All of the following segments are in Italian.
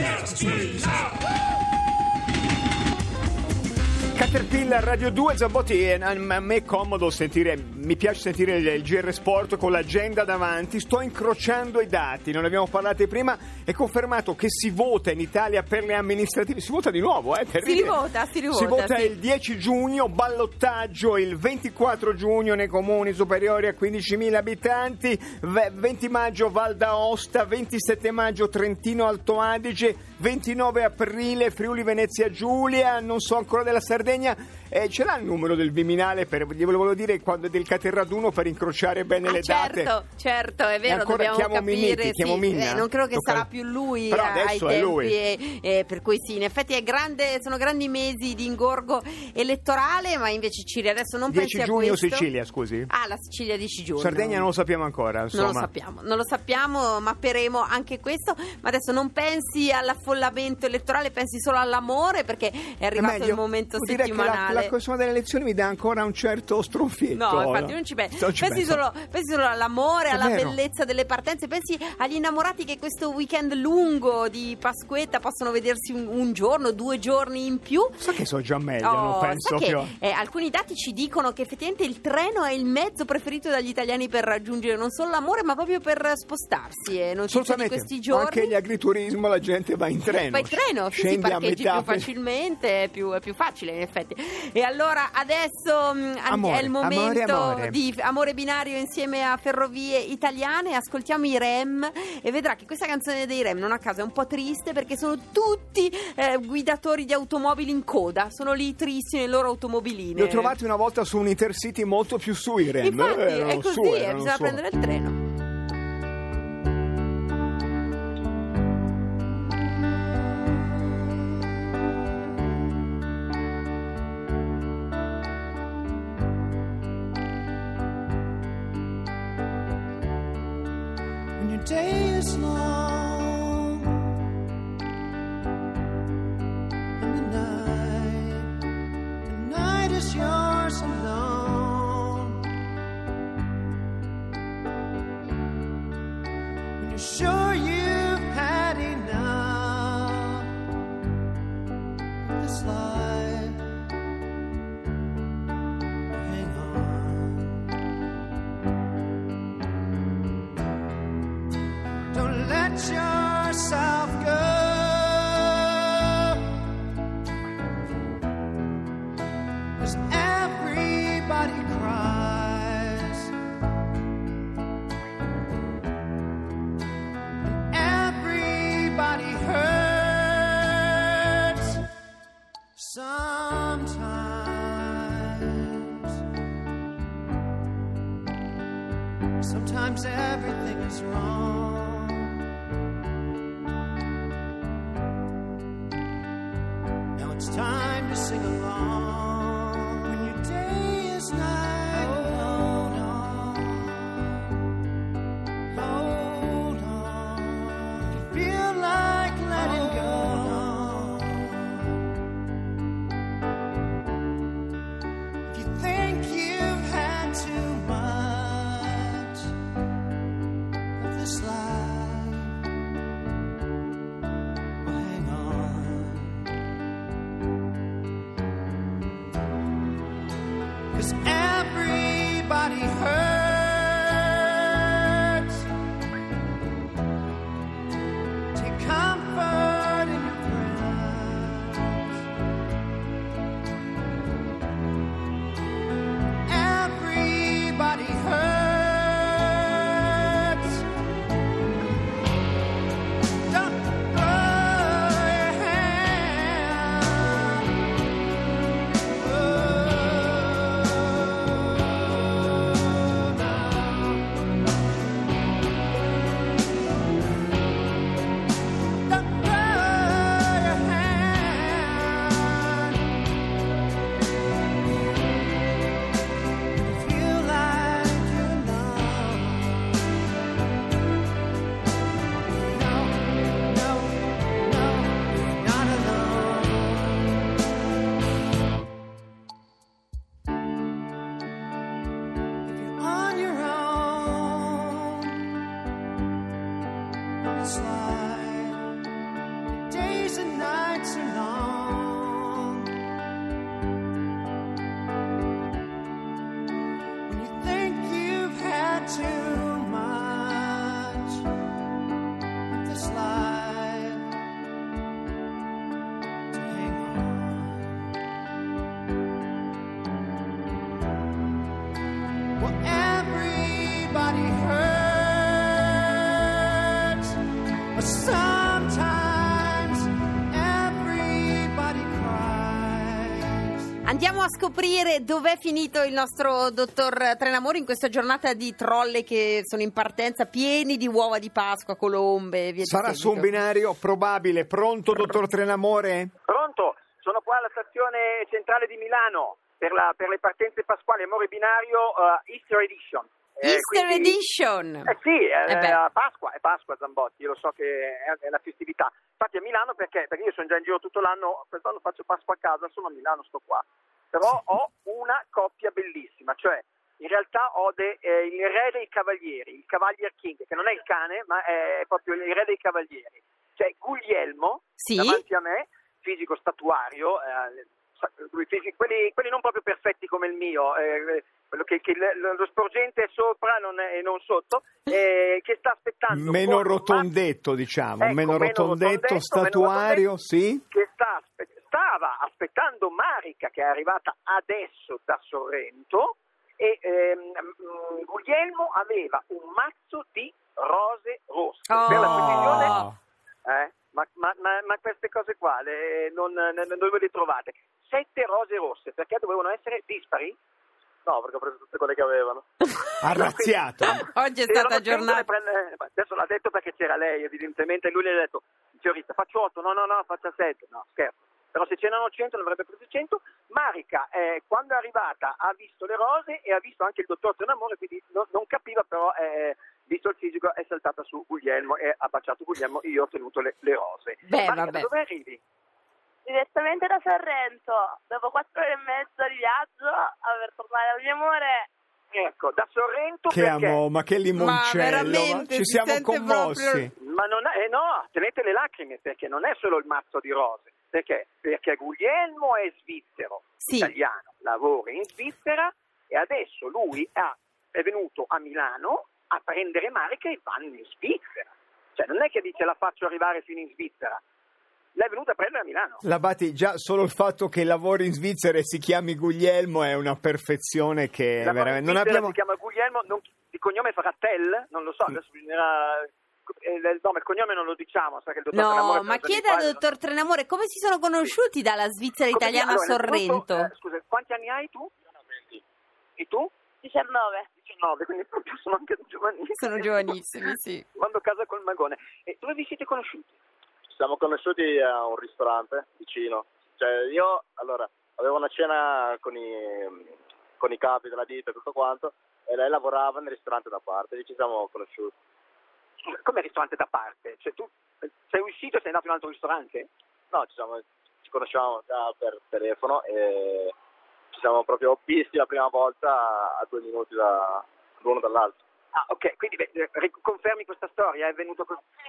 six, two, nine. Caterpillar Radio 2 Zambotti eh, a me è comodo sentire mi piace sentire il, il GR Sport con l'agenda davanti. Sto incrociando i dati non ne abbiamo parlato prima. È confermato che si vota in Italia per le amministrative. Si vota di nuovo eh, si rivota si rivota si vota sì. il 10 giugno ballottaggio il 24 giugno nei comuni superiori a 15.000 abitanti 20 maggio Val d'Aosta 27 maggio Trentino Alto Adige 29 aprile Friuli Venezia Giulia non so ancora della Sardegna Sardegna eh, ce l'ha il numero del Viminale per, gli volevo dire quando, del Caterraduno per incrociare bene ah, le certo, date? certo è vero dobbiamo chiamo capire Miniti, sì, eh, non credo che Tocca... sarà più lui Però ai adesso tempi è lui. E, e per cui sì in effetti grande, sono grandi mesi di ingorgo elettorale ma invece Ciri adesso non 10 pensi giugno a questo? Sicilia scusi. Ah la Sicilia 10 giugno. Sardegna non lo sappiamo ancora insomma. non lo sappiamo non lo sappiamo mapperemo anche questo ma adesso non pensi all'affollamento elettorale pensi solo all'amore perché è arrivato il momento settimanale la, la cosa delle elezioni mi dà ancora un certo stronfietto. No, infatti non ci pensi. pensi, penso. solo, pensi solo all'amore, è alla vero. bellezza delle partenze, pensi agli innamorati che questo weekend lungo di Pasquetta possono vedersi un, un giorno, due giorni in più. So che so già meglio, oh, penso che, più. Eh, alcuni dati ci dicono che effettivamente il treno è il mezzo preferito dagli italiani per raggiungere non solo l'amore, ma proprio per spostarsi. E non di questi giorni. Anche gli agriturismo la gente va in treno. Va in treno, sì, si parcheggi più facilmente, è più, è più facile in effetti. E allora adesso mm, amore, è il momento amore, amore. di amore binario insieme a Ferrovie Italiane. Ascoltiamo i Rem e vedrà che questa canzone dei Rem, non a caso, è un po' triste perché sono tutti eh, guidatori di automobili in coda. Sono lì tristi nelle loro automobiline. Li ho trovati una volta su un intercity molto più su i Rem. Infatti, eh, è così, su, eh, bisogna prendere il treno. day is long. Sometimes everything is wrong. Andiamo a scoprire dov'è finito il nostro dottor Trenamore in questa giornata di trolle che sono in partenza pieni di uova di Pasqua, colombe e via Sarà su un binario probabile. Pronto, dottor Trenamore? Pronto, sono qua alla stazione centrale di Milano per, la- per le partenze pasquali, amore binario eh, Easter Edition. Eh, Easter quindi- Edition! Eh sì, eh, Eh eh, Pasqua, è Pasqua Zambotti, io lo so che è, è una festività. Infatti a Milano perché? Perché io sono già in giro tutto l'anno, quest'anno faccio Pasqua a casa, sono a Milano, sto qua. Però ho una coppia bellissima, cioè in realtà ho de- eh, il re dei cavalieri, il Cavalier King, che non è il cane, ma è proprio il re dei cavalieri. Cioè Guglielmo, Sì. davanti a me, fisico statuario, eh, quelli, quelli non proprio perfetti come il mio, eh, quello che, che lo sporgente è sopra non è- e non sotto, eh, che sta aspettando Meno rotondetto, diciamo. Ecco, meno rotondetto, rotondetto, statuario, meno sì. che sta stava aspettando Marica che è arrivata adesso da Sorrento e ehm, mm, Guglielmo aveva un mazzo di rose rosse per la precisione Oh. eh, ma, ma- ma- ma queste cose qua le- non, non- dove le trovate? Sette rose rosse perché dovevano essere dispari? No, perché ho preso tutte quelle che avevano. Arrazziato. Oggi è stata giornata. prende- Adesso l'ha detto perché c'era lei, evidentemente lui le ha detto, giurista, faccio 8, no, no, no, faccia 7, no, scherzo. Però se c'erano 100 ne avrebbe preso 100. Marica, eh, quando è arrivata, ha visto le rose e ha visto anche il dottor Tenamore, quindi non, non capiva, però, eh, visto il fisico, è saltata su Guglielmo e ha baciato Guglielmo. Io ho tenuto le, le rose. Beh, Marica, vabbè. da dove arrivi? direttamente da Sorrento, dopo quattro ore e mezza di viaggio, a per tornare al mio amore. Ecco, da Sorrento Che perché? amo, ma che limoncello. Ma Ci si siamo commossi. Ma non è, eh no, tenete le lacrime perché non è solo il mazzo di rose. Perché? Perché Guglielmo è svizzero, Sì. italiano, lavora in Svizzera e adesso lui ha- è venuto a Milano a prendere Marica e vanno in Svizzera. Cioè non è che dice la faccio arrivare fino in Svizzera, lei è venuta a prendere a Milano. Labati, già solo il fatto che lavori in Svizzera e si chiami Guglielmo è una perfezione che La veramente non abbiamo. si chiama Guglielmo, non- di cognome farà Tell, non lo so, Mm. adesso bisognerà... eh, il nome, il cognome non lo diciamo, sa che il dottor No, Trenamore ma chieda al dottor Trenamore come si sono conosciuti dalla Svizzera Come italiana a allora, Sorrento. innanzitutto, eh, scusa, quanti anni hai tu? E tu? 19. 19, quindi proprio sono anche giovanissimi. Sono giovanissimi, sì. Vado a casa col magone. E dove vi siete conosciuti? Ci siamo conosciuti a un ristorante vicino. Cioè, io allora avevo una cena con i, con i capi della ditta e tutto quanto, e lei lavorava nel ristorante da parte, lì ci siamo conosciuti. Scusa, Come ristorante da parte? Cioè tu sei uscito e sei andato in un altro ristorante? No, ci, siamo, ci conoscevamo già per telefono e ci siamo proprio visti la prima volta a due minuti da, l'uno dall'altro. Ah, ok, quindi beh, eh, confermi questa storia, è venuto così. È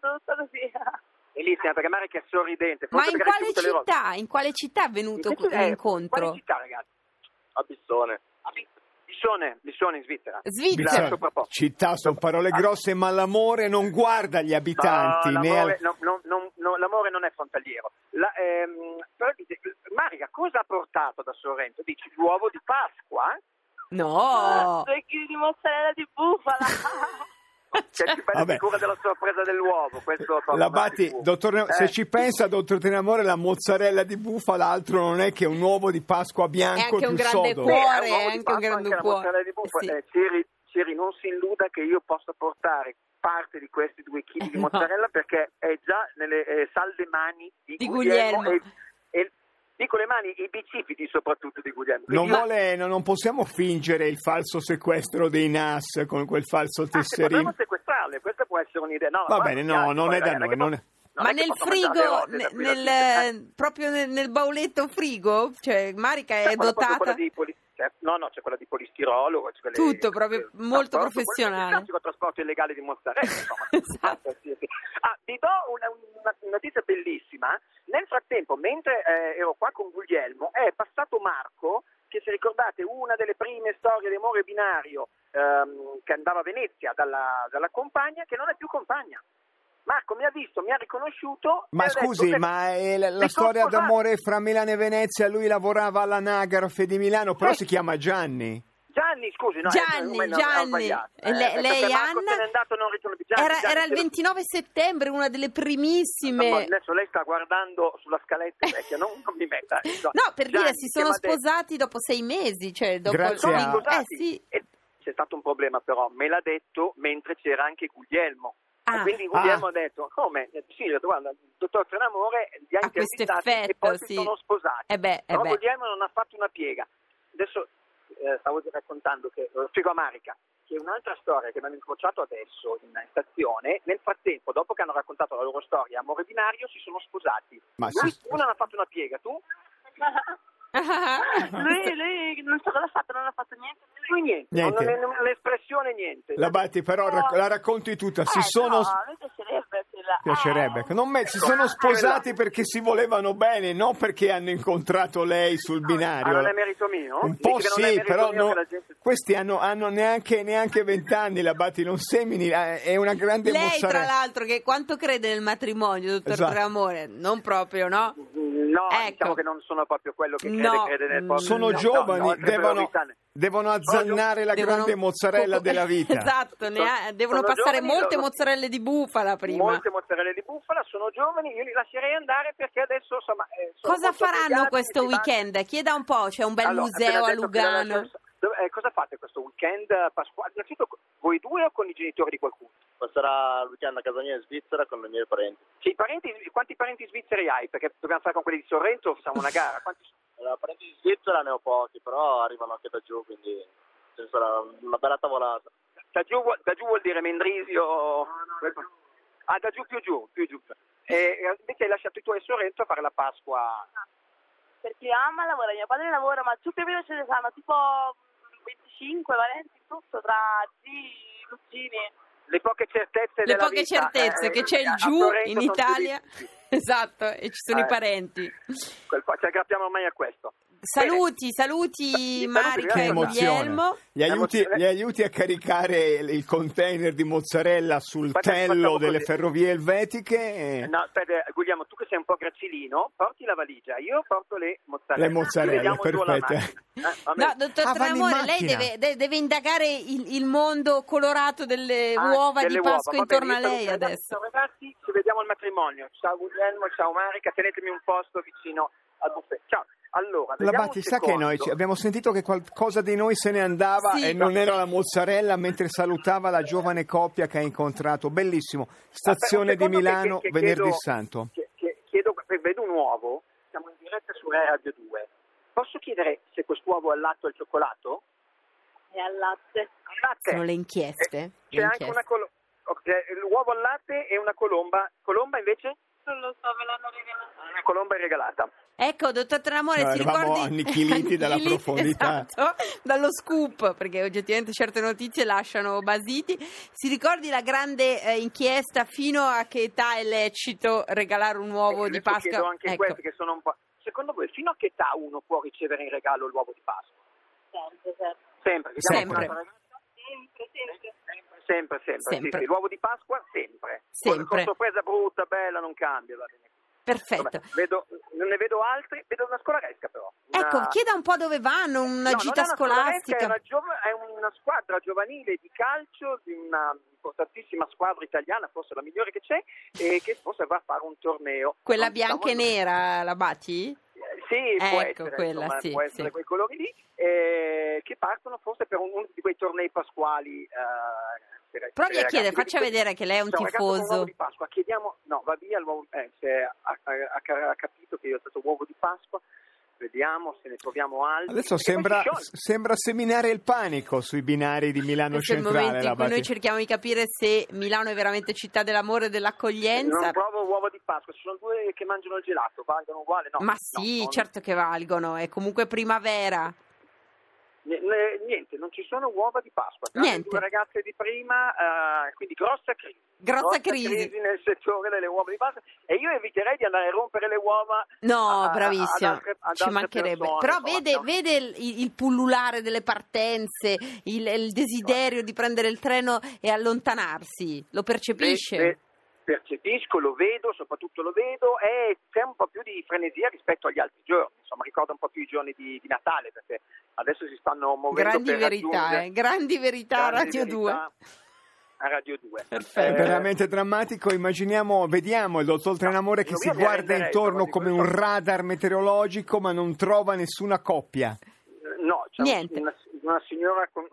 tutta così. Bellissima, perché Marica è sorridente. Ma forse in perché quale città? In quale città è In che- eh, l'incontro? Quale città, ragazzi? A Bissone. A Bi- Bissone, Bissone in Svizzera. Svizzera. Città sono parole grosse, ma l'amore non guarda gli abitanti. No, l'amore, al- no, no, no, no, l'amore non è frontaliero. La, ehm, però dice, Marica, cosa ha portato da Sorrento? Dici l'uovo di Pasqua? No. Due chili di mozzarella di bufala. Ti Vabbè. prendi cura della sorpresa dell'uovo. Questo Labati, mai. dottor Eh, se ci pensa, dottor Tenamore, la mozzarella di bufala altro non è che un uovo di Pasqua È bianco anche più un grande sodo. cuore, è un è anche un Pasqua, grande anche la cuore. mozzarella di bufala. Sì. Eh, Ciri, Ciri, non si illuda che io possa portare parte di questi due chili di No. mozzarella perché è già nelle eh, salde mani di, Di Guglielmo, Guglielmo. E, e dico le mani, i bicipiti soprattutto di Guglielmo. Non, Quindi- vuole, no, non possiamo fingere il falso sequestro dei NAS con quel falso Ah, se tesserino. questa può essere un'idea. No, Va bene, no, non è da noi, che non è- non Ma nel frigo, nel, fine. proprio nel, nel bauletto frigo, cioè Marica è C'è dotata. poli- no, no, c'è quella di polistirolo. c'è quelle- Tutto, proprio eh, molto trasporto, professionale. Il classico trasporto illegale di mozzarella, insomma. Esatto. Sì. Ah, vi do una, una- una notizia bellissima. Nel frattempo, mentre eh, ero qua con Guglielmo, è passato Marco, se ricordate una delle prime storie di amore binario ehm, che andava a Venezia dalla, dalla compagna, che non è più compagna. Marco mi ha visto, mi ha riconosciuto. Ma ha detto, scusi, "Eh, ma è la, la storia sposato." d'amore fra Milano e Venezia, lui lavorava all'anagrafe di Milano, però Sì. si chiama Gianni. Gianni, scusi, no, eh, Gianni, come no, ho Gianni. sbagliato. E lei- perché lei, Anna? se n'è andato. Gianni, Era, Gianni, era il se lo- 29 settembre, una delle primissime. adesso lei sta guardando sulla scaletta vecchia, non, non mi metta. No, per dire, si sono sposati dopo sei mesi. Cioè, dopo Grazie Sono a- Eh sì. E c'è stato un problema però, me l'ha detto mentre c'era anche Guglielmo. Ah. E quindi Guglielmo Ah. ha detto, come? Sì, ho detto, guarda, il dottor Trenamore li ha intervistati e effetto, poi sì. si sono sposati. Eh beh, eh. Guglielmo non ha fatto una piega. Adesso eh, stavo raccontando che, lo spiego a Marica, che un'altra storia che mi hanno incrociato adesso in stazione, nel frattempo, dopo che hanno raccontato la loro storia, amore binario, si sono sposati. Ma Lui, si- uno non ha fatto una piega, tu? lui, lui non so cosa ha fatto, non ha fatto niente. Lui niente, Niente. Non, non- l'espressione niente. La Batti, però rac- la racconti tutta. Si Eh, sono. no, a me piacerebbe. Piacerebbe. Eh. Non me- si sono sposati perché si volevano bene, non perché hanno incontrato lei sul Ah, binario. non è merito mio? Un po' Dici che non è sì, merito però mio no- che la gente- questi hanno, hanno neanche, neanche 20 anni, la Batti non semini, eh, è una grande Lei, tra mozzarella. l'altro, che quanto crede nel matrimonio, dottor Esatto. Tramore? Non proprio, no? No, Ecco. diciamo che non sono proprio quello che crede, No, crede nel posto. Sono No, no, giovani, no, sempre devono, novità. Devono azzannare la Devono- grande mozzarella della vita. esatto, ne ha- devono sono passare giovani, molte loro- mozzarelle di bufala prima. Molte mozzarelle di bufala, sono giovani, io li lascerei andare perché adesso insomma... eh, sono Cosa faranno questo si vanno- weekend? Chieda un po', c'è un bel Allora, museo a Lugano. eh, cosa fate questo weekend eh, pasquale? Innanzitutto voi due o con i genitori di qualcuno? Passerà il weekend a casa mia in Svizzera con i miei parenti. Sì, i parenti, quanti parenti svizzeri hai? Perché dobbiamo fare con quelli di Sorrento, facciamo una gara. Quanti Allora, parenti in Svizzera ne ho pochi, però arrivano anche da giù, quindi ci sarà una bella tavolata. Da giù, vuol- da giù vuol dire Mendrisio? Ah, da giù più giù, più giù. E eh, invece hai lasciato i tuoi a Sorrento a fare la Pasqua. Perché mamma lavora, mio padre lavora, ma tutti i video ce ne sanno tipo 25 valenti tutto tra zii, cugini. Le poche certezze Le della poche vita, certezze eh, che c'è il a giù in Italia. difficili. Esatto, e ci sono Eh. i parenti. Quel po' ci aggrappiamo ormai a questo. Saluti, saluti Saluti, Marica e Guglielmo. Gli aiuti, gli aiuti a caricare il container di mozzarella sul Facciamo- tello delle così. ferrovie elvetiche. e- No, aspetta, Guglielmo, tu che sei un po' gracilino, porti la valigia, io porto le mozzarelle. Le perfette. macchina. Eh, bene. No, dottor Ah, Tramore, lei deve, de- deve indagare il, il mondo colorato delle Ah, uova delle di Pasqua uova, va bene, intorno a io lei adesso. Ragazzi, ci vediamo al matrimonio. Ciao Guglielmo, ciao Marica, tenetemi un posto vicino al buffet. Ciao. Allora, La vediamo Batti un sa che noi ci- abbiamo sentito che qualcosa di noi se ne andava Sì. e non era la mozzarella mentre salutava la giovane coppia che ha incontrato. Bellissimo. Stazione di Milano, che- che venerdì chiedo- santo. che- che- chiedo, vedo un uovo, siamo in diretta su Radio 2. Posso chiedere se quest'uovo è al latte o al cioccolato? E al latte. Al latte. Sono le inchieste. Eh, le C'è anche inchieste. una colomba. l'uovo al latte e una colomba. Colomba invece? Non lo so, me l'hanno regalato. Una colomba è regalata. Ecco, dottor Tramore, No, si eravamo ricordi annichiliti dalla profondità. esatto, dallo scoop, perché oggettivamente certe notizie lasciano basiti. Si ricordi la grande eh, inchiesta fino a che età è lecito regalare un uovo E di Pasqua? chiedo anche Ecco. queste che sono un po'. Secondo voi, fino a che età uno può ricevere in regalo l'uovo di Pasqua? Sempre, sempre. Sempre. vediamo Sempre. ragazza. Sempre, sempre. Sempre, sempre. sì, sì, L'uovo di Pasqua sempre. Sempre. Con, con sorpresa brutta, bella, non cambia. Va bene. Perfetto. Vabbè, vedo, non ne vedo altri, vedo una scolaresca però. Una- Ecco, chieda un po' dove vanno, una No, gita una scolastica. È una, giova- è una squadra giovanile di calcio di una importantissima squadra italiana, forse la migliore che c'è, e che forse va a fare un torneo. Quella Non diciamo- bianca e nera, la Bati? Eh, Sì, può Ecco, essere, quella, insomma, sì, può essere sì. quei colori lì, eh, che partono forse per un- uno di quei tornei pasquali. eh, per- Provi a chiedere, faccia Quindi- vedere che lei è un con tifoso. l'uovo di Pasqua, chiediamo, no, va via l'uovo, eh, se ha, ha- ha- capito che io ho stato uovo di Pasqua, vediamo se ne troviamo altri. Adesso sembra, sembra seminare il panico sui binari di Milano Questo è il Centrale. momento la in cui noi cerchiamo di capire se Milano è veramente città dell'amore e dell'accoglienza. Non provo uova di Pasqua, ci sono due che mangiano il gelato, valgono uguale? No. Ma sì, no, certo che valgono, è comunque primavera. Niente, non ci sono uova di Pasqua. Niente. due ragazze di prima, eh, quindi grossa crisi. Grossa crisi. nel settore delle uova di Pasqua e io eviterei di andare a rompere le uova. No, a- bravissimo, ad altre- ad ci mancherebbe. persone, Però vede, no? vede il, il pullulare delle partenze, il, il desiderio di prendere il treno e allontanarsi, lo percepisce? Ve- ve- percepisco, lo vedo, soprattutto lo vedo, e c'è un po' più di frenesia rispetto agli altri giorni. Insomma, ricorda un po' più i giorni di, di Natale, perché adesso si stanno muovendo Grandi per verità, raggiungere- eh, grandi verità a grandi Radio 2. verità a Radio 2. Perfetto. È Eh, veramente drammatico, immaginiamo, vediamo il dottor Trenamore che si guarda intorno come un radar meteorologico ma non trova nessuna coppia. No, c'è Niente. Una, una signora con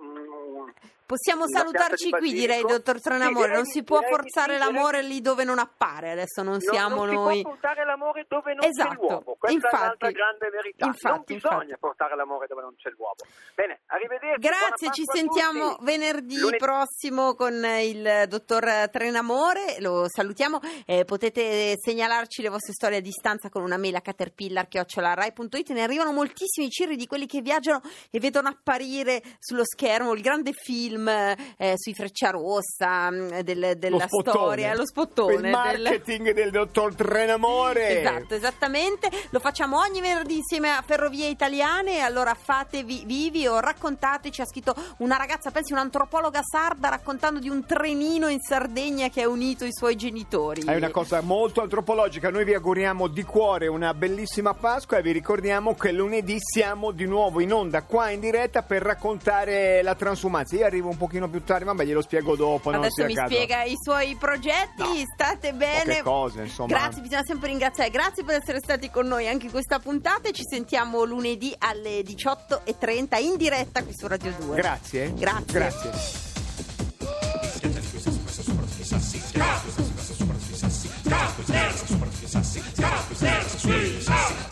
Possiamo Una salutarci qui, di direi, dottor Tranamore. Sì, direi non si può forzare sì, l'amore lì dove non appare. Adesso non Non- siamo non noi. si può portare l'amore dove non Esatto. c'è l'uomo. Questa Infatti. è un'altra grande verità. non Infatti, bisogna infatti. portare l'amore dove non c'è l'uomo. Bene, arrivederci. Grazie, ci sentiamo venerdì Lunedì- prossimo con il dottor Trenamore, lo salutiamo, Eh, potete segnalarci le vostre storie a distanza con una mail a caterpillar.rai.it, ne arrivano moltissimi cirri di quelli che viaggiano e vedono apparire sullo schermo il grande film eh, sui Frecciarossa mh, del- della spottone. storia, lo spottone. Il del- marketing del dottor Trenamore. Esatto, esattamente. Lo facciamo ogni venerdì insieme a Ferrovie Italiane. Allora fatevi vivi o raccontateci. Ha scritto una ragazza, pensi un'antropologa sarda, raccontando di un trenino in Sardegna che ha unito i suoi genitori. È una cosa molto antropologica. Noi vi auguriamo di cuore una bellissima Pasqua e vi ricordiamo che lunedì siamo di nuovo in onda qua in diretta per raccontare la transumanza. Io arrivo un pochino più tardi, vabbè, glielo spiego dopo. non Adesso mi caso. spiega i suoi progetti, No. state bene. Cose, insomma. Grazie, bisogna sempre ringraziare. Grazie per essere stati con noi anche in questa puntata. e Ci sentiamo lunedì alle 18.30 in diretta qui su Radio 2. Grazie. Grazie. Grazie. Squeeze.